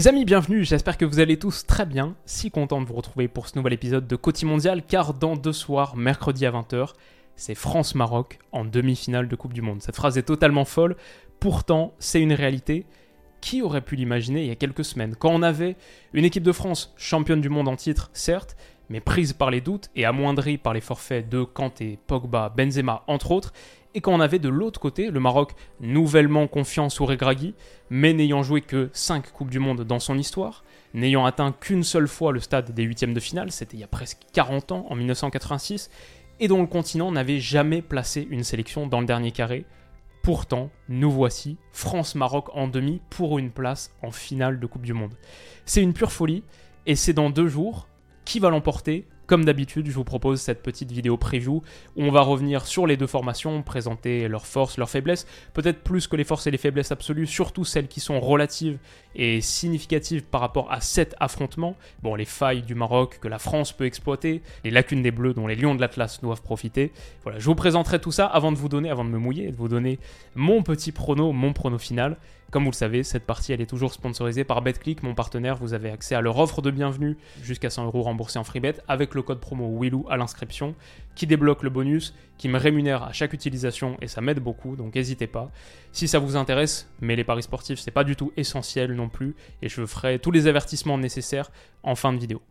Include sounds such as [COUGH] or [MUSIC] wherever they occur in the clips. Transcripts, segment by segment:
Les amis, bienvenue, j'espère que vous allez tous très bien. Si content de vous retrouver pour ce nouvel épisode de Côté Mondial, car dans deux soirs, mercredi à 20h, c'est France-Maroc en demi-finale de Coupe du Monde. Cette phrase est totalement folle, pourtant c'est une réalité. Qui aurait pu l'imaginer il y a quelques semaines, quand on avait une équipe de France championne du monde en titre, certes, mais prise par les doutes et amoindrie par les forfaits de Kanté, Pogba, Benzema, entre autres, et quand on avait de l'autre côté le Maroc nouvellement confiant sous Regragui, mais n'ayant joué que 5 Coupes du Monde dans son histoire, n'ayant atteint qu'une seule fois le stade des huitièmes de finale, c'était il y a presque 40 ans, en 1986, et dont le continent n'avait jamais placé une sélection dans le dernier carré. Pourtant, nous voici, France-Maroc en demi pour une place en finale de Coupe du Monde. C'est une pure folie, et c'est dans deux jours. Qui va l'emporter? Comme d'habitude, je vous propose cette petite vidéo preview où on va revenir sur les deux formations, présenter leurs forces, leurs faiblesses, peut-être plus que les forces et les faiblesses absolues, surtout celles qui sont relatives et significatives par rapport à cet affrontement. Bon, les failles du Maroc que la France peut exploiter, les lacunes des Bleus dont les Lions de l'Atlas doivent profiter. Voilà, je vous présenterai tout ça avant de vous donner, avant de me mouiller, de vous donner mon petit prono, mon prono final. Comme vous le savez, cette partie elle est toujours sponsorisée par BetClick, mon partenaire. Vous avez accès à leur offre de bienvenue jusqu'à 100 euros remboursés en free bet avec le code promo WILOU à l'inscription qui débloque le bonus, qui me rémunère à chaque utilisation et ça m'aide beaucoup donc n'hésitez pas. Si ça vous intéresse, mais les paris sportifs c'est pas du tout essentiel non plus et je ferai tous les avertissements nécessaires en fin de vidéo.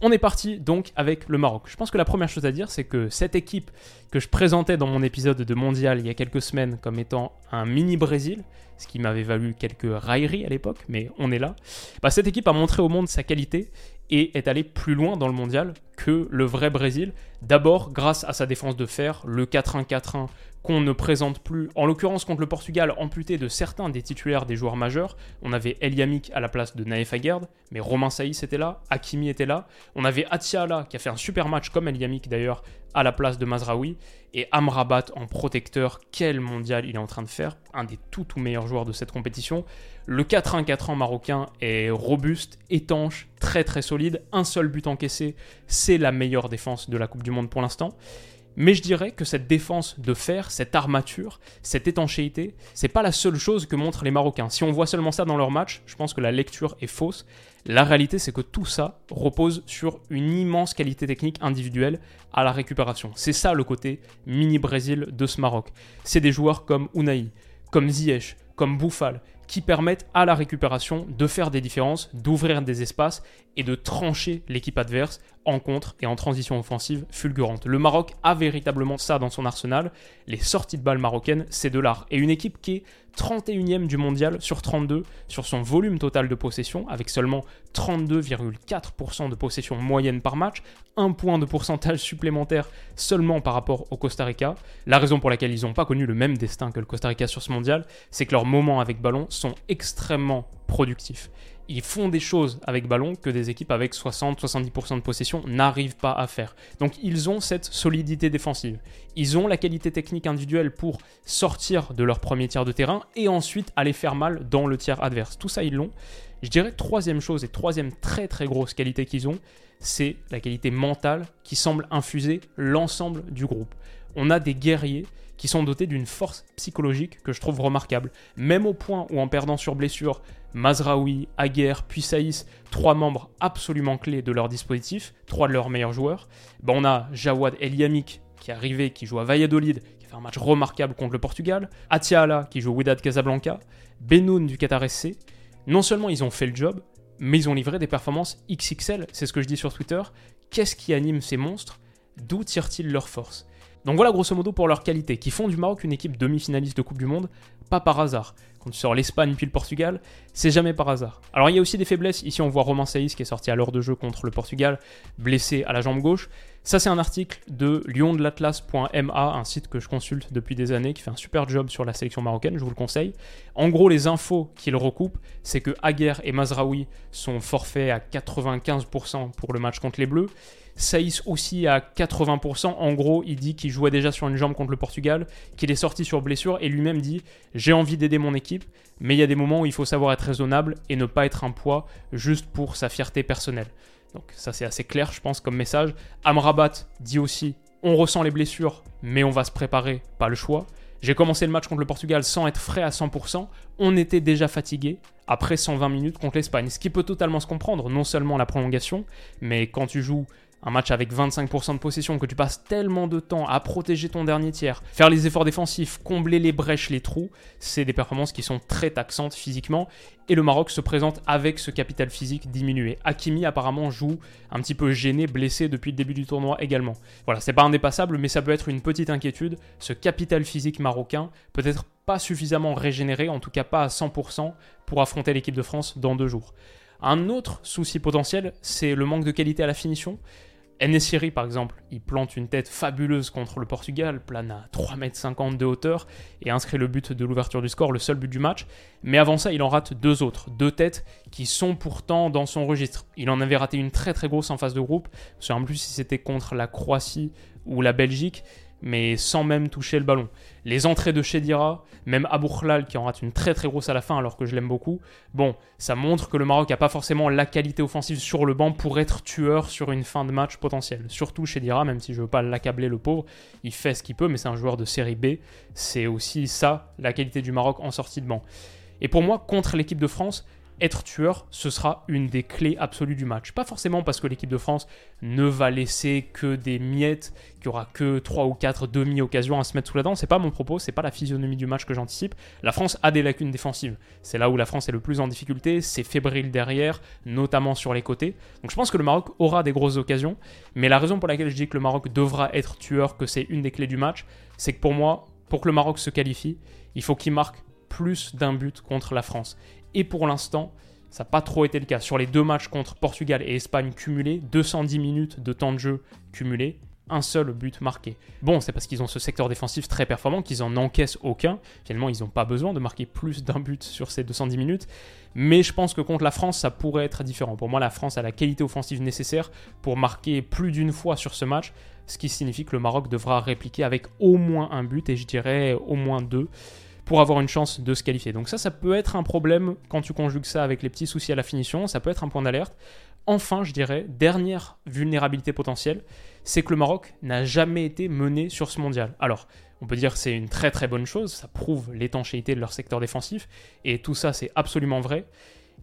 On est parti donc avec le Maroc. Je pense que la première chose à dire, c'est que cette équipe que je présentais dans mon épisode de Mondial il y a quelques semaines comme étant un mini Brésil, ce qui m'avait valu quelques railleries à l'époque, mais on est là. Bah, cette équipe a montré au monde sa qualité et est allée plus loin dans le mondial que le vrai Brésil. D'abord grâce à sa défense de fer, le 4-1-4-1 qu'on ne présente plus, en l'occurrence contre le Portugal, amputé de certains des titulaires des joueurs majeurs. On avait El Yamik à la place de Naef Aguerd, mais Romain Saïs était là, Hakimi était là. On avait Atiala qui a fait un super match, comme El Yamik d'ailleurs, à la place de Mazraoui. Et Amrabat en protecteur, quel mondial il est en train de faire, un des tout tout meilleurs joueurs de cette compétition. Le 4-1-4 marocain est robuste, étanche, très très solide. Un seul but encaissé, c'est la meilleure défense de la Coupe du Monde pour l'instant. Mais je dirais que cette défense de fer, cette armature, cette étanchéité, c'est pas la seule chose que montrent les Marocains. Si on voit seulement ça dans leur match, je pense que la lecture est fausse. La réalité, c'est que tout ça repose sur une immense qualité technique individuelle à la récupération. C'est ça le côté mini-Brésil de ce Maroc. C'est des joueurs comme Unai, comme Ziyech, comme Bouffal, qui permettent à la récupération de faire des différences, d'ouvrir des espaces et de trancher l'équipe adverse en contre et en transition offensive fulgurante. Le Maroc a véritablement ça dans son arsenal. Les sorties de balles marocaines, c'est de l'art. Et une équipe qui est 31e du mondial sur 32 sur son volume total de possession, avec seulement 32,4% de possession moyenne par match, un point de pourcentage supplémentaire seulement par rapport au Costa Rica. La raison pour laquelle ils n'ont pas connu le même destin que le Costa Rica sur ce mondial, c'est que leurs moments avec ballon sont extrêmement productifs ils font des choses avec ballon que des équipes avec 60-70% de possession n'arrivent pas à faire. Donc ils ont cette solidité défensive. Ils ont la qualité technique individuelle pour sortir de leur premier tiers de terrain et ensuite aller faire mal dans le tiers adverse. Tout ça, ils l'ont. Je dirais troisième chose et troisième très très grosse qualité qu'ils ont, c'est la qualité mentale qui semble infuser l'ensemble du groupe. On a des guerriers qui sont dotés d'une force psychologique que je trouve remarquable. Même au point où en perdant sur blessure, Mazraoui, Aguerre, puis Saïs, trois membres absolument clés de leur dispositif, trois de leurs meilleurs joueurs, ben on a Jawad El Yamik qui est arrivé, qui joue à Valladolid, qui a fait un match remarquable contre le Portugal, Atiala qui joue au Wydad Casablanca, Benoun du Qatar SC. Non seulement ils ont fait le job, mais ils ont livré des performances XXL, c'est ce que je dis sur Twitter. Qu'est-ce qui anime ces monstres? D'où tirent-ils leur force donc voilà grosso modo pour leur qualité, qui font du Maroc une équipe demi-finaliste de Coupe du Monde, pas par hasard. Quand tu sors l'Espagne puis le Portugal, c'est jamais par hasard. Alors il y a aussi des faiblesses, ici on voit Romain Saïs qui est sorti à l'heure de jeu contre le Portugal, blessé à la jambe gauche. Ça, c'est un article de liondelatlas.ma, un site que je consulte depuis des années, qui fait un super job sur la sélection marocaine, je vous le conseille. En gros, les infos qu'il recoupe, c'est que Aguerre et Mazraoui sont forfaits à 95% pour le match contre les Bleus. Saïs aussi à 80%. En gros, il dit qu'il jouait déjà sur une jambe contre le Portugal, qu'il est sorti sur blessure et lui-même dit J'ai envie d'aider mon équipe, mais il y a des moments où il faut savoir être raisonnable et ne pas être un poids juste pour sa fierté personnelle. Donc ça c'est assez clair je pense comme message. Amrabat dit aussi on ressent les blessures mais on va se préparer, pas le choix. J'ai commencé le match contre le Portugal sans être frais à 100%. On était déjà fatigué après 120 minutes contre l'Espagne. Ce qui peut totalement se comprendre, non seulement la prolongation, mais quand tu joues un match avec 25% de possession, que tu passes tellement de temps à protéger ton dernier tiers, faire les efforts défensifs, combler les brèches, les trous, c'est des performances qui sont très taxantes physiquement. Et le Maroc se présente avec ce capital physique diminué. Hakimi apparemment joue un petit peu gêné, blessé depuis le début du tournoi également. Voilà, c'est pas indépassable, mais ça peut être une petite inquiétude. Ce capital physique marocain peut être pas suffisamment régénéré, en tout cas pas à 100% pour affronter l'équipe de France dans deux jours. Un autre souci potentiel, c'est le manque de qualité à la finition. Enesiri, par exemple, il plante une tête fabuleuse contre le Portugal, plane à 3,50 m de hauteur et inscrit le but de l'ouverture du score, le seul but du match. Mais avant ça, il en rate deux autres, deux têtes qui sont pourtant dans son registre. Il en avait raté une très très grosse en phase de groupe, je sais plus si c'était contre la Croatie ou la Belgique mais sans même toucher le ballon. Les entrées de Chedira, même Aboukhlal qui en rate une très très grosse à la fin alors que je l'aime beaucoup, bon, ça montre que le Maroc n'a pas forcément la qualité offensive sur le banc pour être tueur sur une fin de match potentielle. Surtout Chedira, même si je veux pas l'accabler le pauvre, il fait ce qu'il peut, mais c'est un joueur de série B. C'est aussi ça, la qualité du Maroc en sortie de banc. Et pour moi, contre l'équipe de France, être tueur, ce sera une des clés absolues du match. Pas forcément parce que l'équipe de France ne va laisser que des miettes, qu'il n'y aura que 3 ou 4 demi-occasions à se mettre sous la dent. C'est pas mon propos, c'est pas la physionomie du match que j'anticipe. La France a des lacunes défensives. C'est là où la France est le plus en difficulté, c'est fébrile derrière, notamment sur les côtés. Donc je pense que le Maroc aura des grosses occasions, mais la raison pour laquelle je dis que le Maroc devra être tueur, que c'est une des clés du match, c'est que pour moi, pour que le Maroc se qualifie, il faut qu'il marque plus d'un but contre la France. Et pour l'instant, ça n'a pas trop été le cas. Sur les deux matchs contre Portugal et Espagne cumulés, 210 minutes de temps de jeu cumulés, un seul but marqué. Bon, c'est parce qu'ils ont ce secteur défensif très performant qu'ils en encaissent aucun. Finalement, ils n'ont pas besoin de marquer plus d'un but sur ces 210 minutes. Mais je pense que contre la France, ça pourrait être différent. Pour moi, la France a la qualité offensive nécessaire pour marquer plus d'une fois sur ce match, ce qui signifie que le Maroc devra répliquer avec au moins un but, et je dirais au moins deux pour avoir une chance de se qualifier. Donc ça, ça peut être un problème quand tu conjugues ça avec les petits soucis à la finition, ça peut être un point d'alerte. Enfin, je dirais, dernière vulnérabilité potentielle, c'est que le Maroc n'a jamais été mené sur ce mondial. Alors, on peut dire que c'est une très très bonne chose, ça prouve l'étanchéité de leur secteur défensif, et tout ça c'est absolument vrai.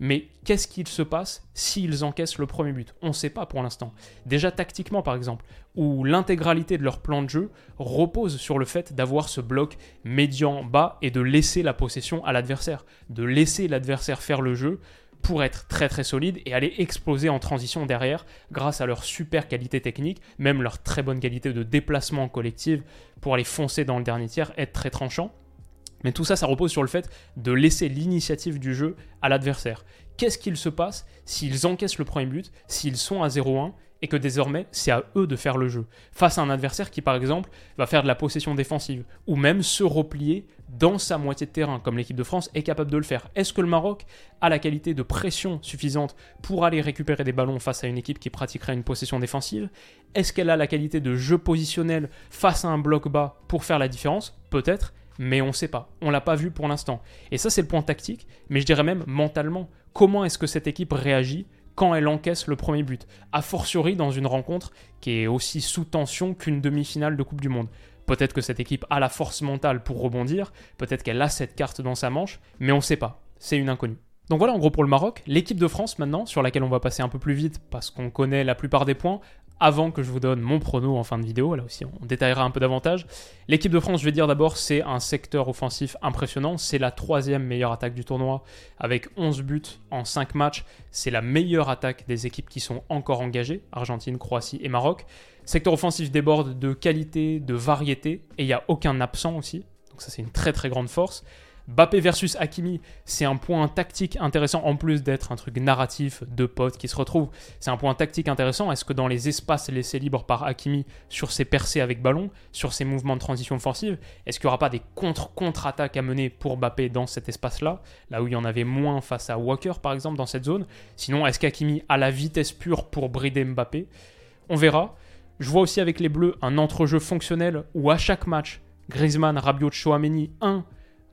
Mais qu'est-ce qu'il se passe s'ils encaissent le premier but? On ne sait pas pour l'instant. Déjà tactiquement par exemple, où l'intégralité de leur plan de jeu repose sur le fait d'avoir ce bloc médian bas et de laisser la possession à l'adversaire, de laisser l'adversaire faire le jeu pour être très très solide et aller exploser en transition derrière grâce à leur super qualité technique, même leur très bonne qualité de déplacement collectif pour aller foncer dans le dernier tiers, être très tranchant. Mais tout ça, ça repose sur le fait de laisser l'initiative du jeu à l'adversaire. Qu'est-ce qu'il se passe s'ils encaissent le premier but, s'ils sont à 0-1 et que désormais c'est à eux de faire le jeu face à un adversaire qui par exemple va faire de la possession défensive ou même se replier dans sa moitié de terrain comme l'équipe de France est capable de le faire. Est-ce que le Maroc a la qualité de pression suffisante pour aller récupérer des ballons face à une équipe qui pratiquerait une possession défensive? Est-ce qu'elle a la qualité de jeu positionnel face à un bloc bas pour faire la différence? Peut-être mais on ne sait pas. On l'a pas vu pour l'instant. Et ça, c'est le point tactique, mais je dirais même mentalement. Comment est-ce que cette équipe réagit quand elle encaisse le premier but? A fortiori dans une rencontre qui est aussi sous tension qu'une demi-finale de Coupe du Monde. Peut-être que cette équipe a la force mentale pour rebondir, peut-être qu'elle a cette carte dans sa manche, mais on ne sait pas. C'est une inconnue. Donc voilà en gros pour le Maroc. L'équipe de France maintenant, sur laquelle on va passer un peu plus vite parce qu'on connaît la plupart des points, avant que je vous donne mon prono en fin de vidéo, là aussi on détaillera un peu davantage. L'équipe de France, je vais dire d'abord, c'est un secteur offensif impressionnant. C'est la troisième meilleure attaque du tournoi avec 11 buts en 5 matchs. C'est la meilleure attaque des équipes qui sont encore engagées, Argentine, Croatie et Maroc. Secteur offensif déborde de qualité, de variété, et il n'y a aucun absent aussi. Donc ça c'est une très très grande force. Bappé versus Hakimi, c'est un point tactique intéressant en plus d'être un truc narratif de potes qui se retrouvent. C'est un point tactique intéressant. Est-ce que dans les espaces laissés libres par Hakimi sur ses percées avec ballon, sur ses mouvements de transition offensive, est-ce qu'il n'y aura pas des contre-contre-attaques à mener pour Bappé dans cet espace-là, là où il y en avait moins face à Walker par exemple dans cette zone? Sinon, est-ce qu'Hakimi a la vitesse pure pour brider Mbappé? On verra. Je vois aussi avec les Bleus un entrejeu fonctionnel où à chaque match, Griezmann, Rabiot, Chouameni, 1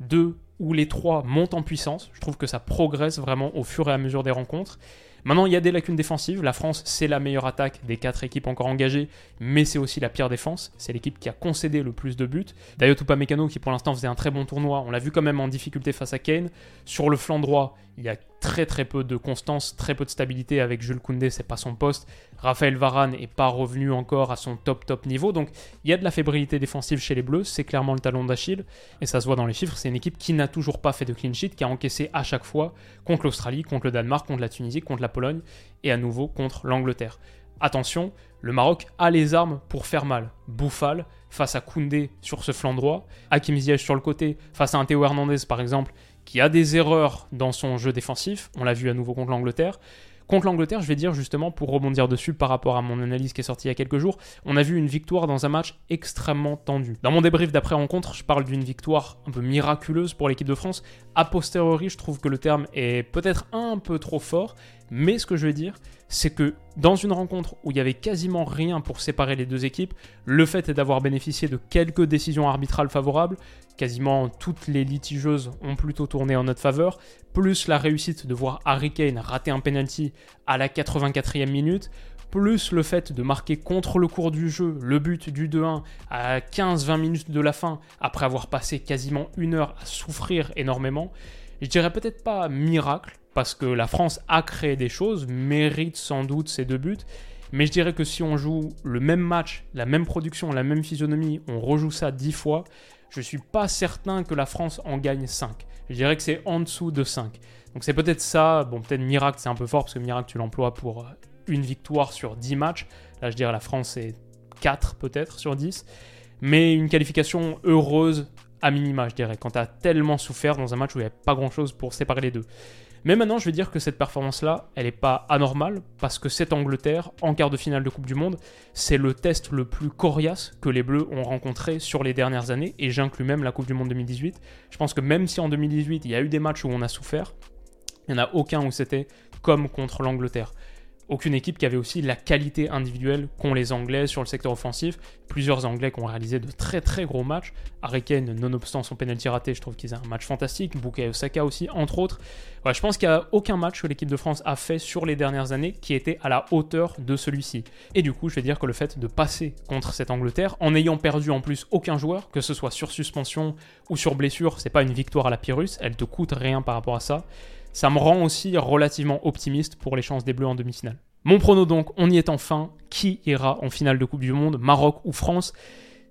2 ou les 3 montent en puissance. Je trouve que ça progresse vraiment au fur et à mesure des rencontres. Maintenant, il y a des lacunes défensives. La France, c'est la meilleure attaque des quatre équipes encore engagées, mais c'est aussi la pire défense. C'est l'équipe qui a concédé le plus de buts. D'ailleurs, Mécano, qui pour l'instant faisait un très bon tournoi, on l'a vu quand même en difficulté face à Kane. Sur le flanc droit, il y a très très peu de constance, très peu de stabilité avec Jules Koundé, c'est pas son poste. Raphaël Varane n'est pas revenu encore à son top top niveau, donc il y a de la fébrilité défensive chez les Bleus, c'est clairement le talon d'Achille, et ça se voit dans les chiffres, c'est une équipe qui n'a toujours pas fait de clean sheet, qui a encaissé à chaque fois contre l'Australie, contre le Danemark, contre la Tunisie, contre la Pologne, et à nouveau contre l'Angleterre. Attention, le Maroc a les armes pour faire mal. Bouffal face à Koundé sur ce flanc droit, Hakim Ziyech sur le côté face à un Théo Hernandez par exemple, qui a des erreurs dans son jeu défensif. On l'a vu à nouveau contre l'Angleterre. Contre l'Angleterre, je vais dire justement, pour rebondir dessus par rapport à mon analyse qui est sortie il y a quelques jours, on a vu une victoire dans un match extrêmement tendu. Dans mon débrief d'après-rencontre, je parle d'une victoire un peu miraculeuse pour l'équipe de France. A posteriori, je trouve que le terme est peut-être un peu trop fort, mais ce que je veux dire, c'est que dans une rencontre où il y avait quasiment rien pour séparer les deux équipes, le fait d'avoir bénéficié de quelques décisions arbitrales favorables, quasiment toutes les litigeuses ont plutôt tourné en notre faveur, plus la réussite de voir Harry Kane rater un penalty à la 84e minute, plus le fait de marquer contre le cours du jeu le but du 2-1 à 15-20 minutes de la fin, après avoir passé quasiment une heure à souffrir énormément, je dirais peut-être pas miracle, parce que la France a créé des choses, mérite sans doute ces deux buts. Mais je dirais que si on joue le même match, la même production, la même physionomie, on rejoue ça dix fois, je ne suis pas certain que la France en gagne 5. Je dirais que c'est en dessous de 5. Donc c'est peut-être ça, bon peut-être miracle c'est un peu fort parce que miracle tu l'emploies pour euh, une victoire sur 10 matchs. Là je dirais la France c'est 4 peut-être sur 10. Mais une qualification heureuse à minima je dirais, quand tu as tellement souffert dans un match où il n'y avait pas grand-chose pour séparer les deux. Mais maintenant, je vais dire que cette performance-là, elle n'est pas anormale, parce que cette Angleterre, en quart de finale de Coupe du Monde, c'est le test le plus coriace que les Bleus ont rencontré sur les dernières années, et j'inclus même la Coupe du Monde 2018. Je pense que même si en 2018, il y a eu des matchs où on a souffert, il n'y en a aucun où c'était comme contre l'Angleterre aucune équipe qui avait aussi la qualité individuelle qu'ont les Anglais sur le secteur offensif. Plusieurs Anglais qui ont réalisé de très très gros matchs. Harry nonobstant son penalty raté, je trouve qu'ils ont un match fantastique. Bukayo Osaka aussi, entre autres. je pense qu'il n'y a aucun match que l'équipe de France a fait sur les dernières années qui était à la hauteur de celui-ci. Et du coup, je vais dire que le fait de passer contre cette Angleterre, en ayant perdu en plus aucun joueur, que ce soit sur suspension ou sur blessure, c'est pas une victoire à la Pyrrhus, elle te coûte rien par rapport à ça ça me rend aussi relativement optimiste pour les chances des Bleus en demi-finale. Mon prono donc, on y est enfin. Qui ira en finale de Coupe du Monde, Maroc ou France?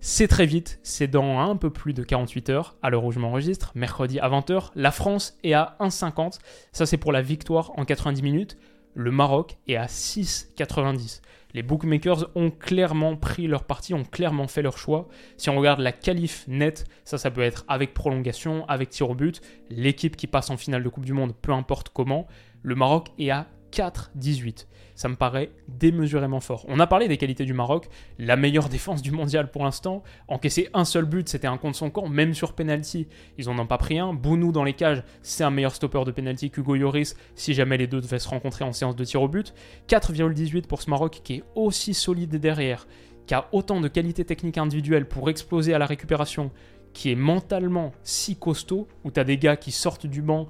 C'est très vite, c'est dans un peu plus de 48 heures, à l'heure où je m'enregistre, mercredi à 20h. La France est à 1,50, ça c'est pour la victoire en 90 minutes. Le Maroc est à 6,90 les bookmakers ont clairement pris leur parti, ont clairement fait leur choix. Si on regarde la qualif nette, ça, ça peut être avec prolongation, avec tir au but. L'équipe qui passe en finale de Coupe du Monde, peu importe comment. Le Maroc est à 4-18. Ça me paraît démesurément fort. On a parlé des qualités du Maroc, la meilleure [LAUGHS] défense du mondial pour l'instant. Encaisser un seul but, c'était un contre son camp, même sur penalty. Ils n'en ont pas pris un. Bounou dans les cages, c'est un meilleur stopper de penalty qu'Hugo Yoris si jamais les deux devaient se rencontrer en séance de tir au but. 4,18 pour ce Maroc qui est aussi solide derrière, qui a autant de qualités techniques individuelles pour exploser à la récupération, qui est mentalement si costaud, où tu as des gars qui sortent du banc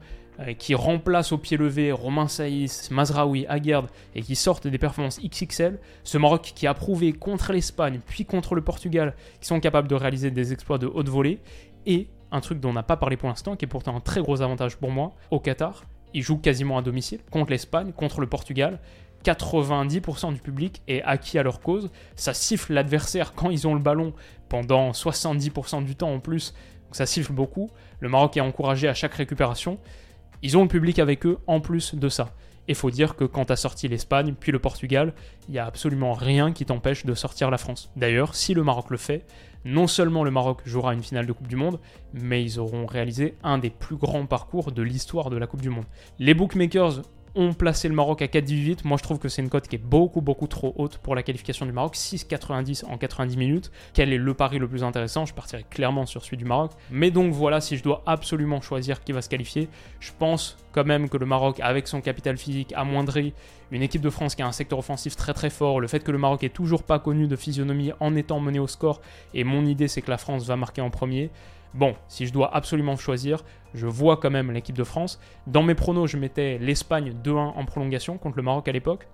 qui remplacent au pied levé Romain Saïs, Mazraoui, Aguerd et qui sortent des performances XXL, ce Maroc qui a prouvé contre l'Espagne puis contre le Portugal qu'ils sont capables de réaliser des exploits de haute volée et un truc dont on n'a pas parlé pour l'instant qui est pourtant un très gros avantage pour moi au Qatar, ils jouent quasiment à domicile contre l'Espagne, contre le Portugal. 90% du public est acquis à leur cause. Ça siffle l'adversaire quand ils ont le ballon pendant 70% du temps en plus. Donc ça siffle beaucoup. Le Maroc est encouragé à chaque récupération. Ils ont le public avec eux en plus de ça. Il faut dire que quand tu as sorti l'Espagne, puis le Portugal, il n'y a absolument rien qui t'empêche de sortir la France. D'ailleurs, si le Maroc le fait, non seulement le Maroc jouera une finale de Coupe du Monde, mais ils auront réalisé un des plus grands parcours de l'histoire de la Coupe du Monde. Les bookmakers ont placé le Maroc à 4,18. Moi, je trouve que c'est une cote qui est beaucoup, beaucoup trop haute pour la qualification du Maroc. 6,90 en 90 minutes. Quel est le pari le plus intéressant? Je partirai clairement sur celui du Maroc. Mais donc voilà, si je dois absolument choisir qui va se qualifier, je pense quand même que le Maroc, avec son capital physique amoindri, une équipe de France qui a un secteur offensif très très fort, le fait que le Maroc est toujours pas connu de physionomie en étant mené au score, et mon idée c'est que la France va marquer en premier. Bon, si je dois absolument choisir, je vois quand même l'équipe de France. Dans mes pronos, je mettais l'Espagne 2-1 en prolongation contre le Maroc à l'époque.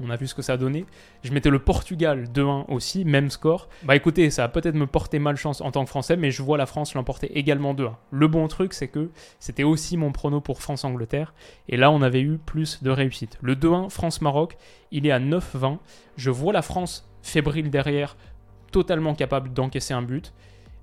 On a vu ce que ça a donné. Je mettais le Portugal 2-1 aussi, même score. Bah écoutez, ça va peut-être me porter malchance en tant que Français, mais je vois la France l'emporter également 2-1. Le bon truc, c'est que c'était aussi mon prono pour France-Angleterre, et là on avait eu plus de réussite. Le 2-1 France-Maroc, il est à 9-20. Je vois la France fébrile derrière, totalement capable d'encaisser un but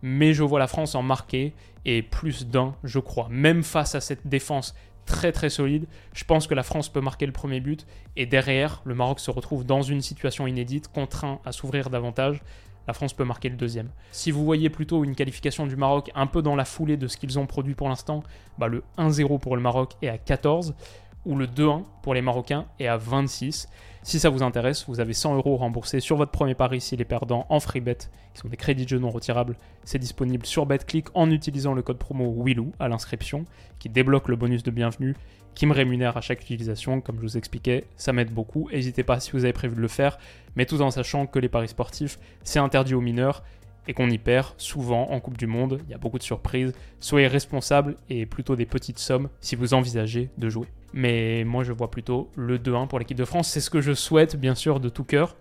mais je vois la France en marquer et plus d'un, je crois. Même face à cette défense très très solide, je pense que la France peut marquer le premier but et derrière, le Maroc se retrouve dans une situation inédite, contraint à s'ouvrir davantage. La France peut marquer le deuxième. Si vous voyez plutôt une qualification du Maroc un peu dans la foulée de ce qu'ils ont produit pour l'instant, bah le 1-0 pour le Maroc est à 14 ou le 2-1 pour les Marocains est à 26. Si ça vous intéresse, vous avez 100 euros remboursés sur votre premier pari si les perdants en free bet, qui sont des crédits de jeu non retirables. C'est disponible sur BetClick en utilisant le code promo WILOU à l'inscription, qui débloque le bonus de bienvenue, qui me rémunère à chaque utilisation. Comme je vous expliquais, ça m'aide beaucoup. N'hésitez pas si vous avez prévu de le faire, mais tout en sachant que les paris sportifs, c'est interdit aux mineurs et qu'on y perd souvent en Coupe du Monde. Il y a beaucoup de surprises. Soyez responsable et plutôt des petites sommes si vous envisagez de jouer. Mais moi, je vois plutôt le 2-1 pour l'équipe de France. C'est ce que je souhaite, bien sûr, de tout cœur.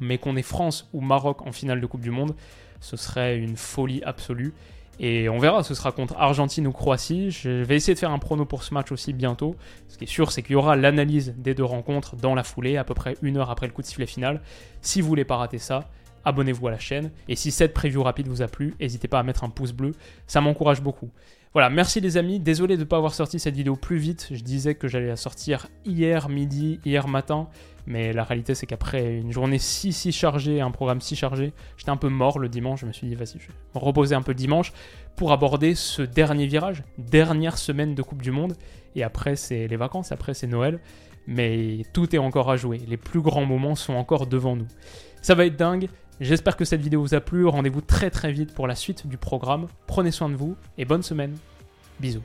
Mais qu'on ait France ou Maroc en finale de Coupe du Monde, ce serait une folie absolue. Et on verra, ce sera contre Argentine ou Croatie. Je vais essayer de faire un prono pour ce match aussi bientôt. Ce qui est sûr, c'est qu'il y aura l'analyse des deux rencontres dans la foulée, à peu près une heure après le coup de sifflet final. Si vous voulez pas rater ça, abonnez-vous à la chaîne. Et si cette preview rapide vous a plu, n'hésitez pas à mettre un pouce bleu, ça m'encourage beaucoup. Voilà, merci les amis. Désolé de ne pas avoir sorti cette vidéo plus vite. Je disais que j'allais la sortir hier midi, hier matin. Mais la réalité, c'est qu'après une journée si si chargée, un programme si chargé, j'étais un peu mort le dimanche. Je me suis dit, vas-y, je vais reposer un peu dimanche pour aborder ce dernier virage, dernière semaine de Coupe du Monde. Et après, c'est les vacances, après, c'est Noël. Mais tout est encore à jouer. Les plus grands moments sont encore devant nous. Ça va être dingue. J'espère que cette vidéo vous a plu. Rendez-vous très très vite pour la suite du programme. Prenez soin de vous et bonne semaine. Bisous.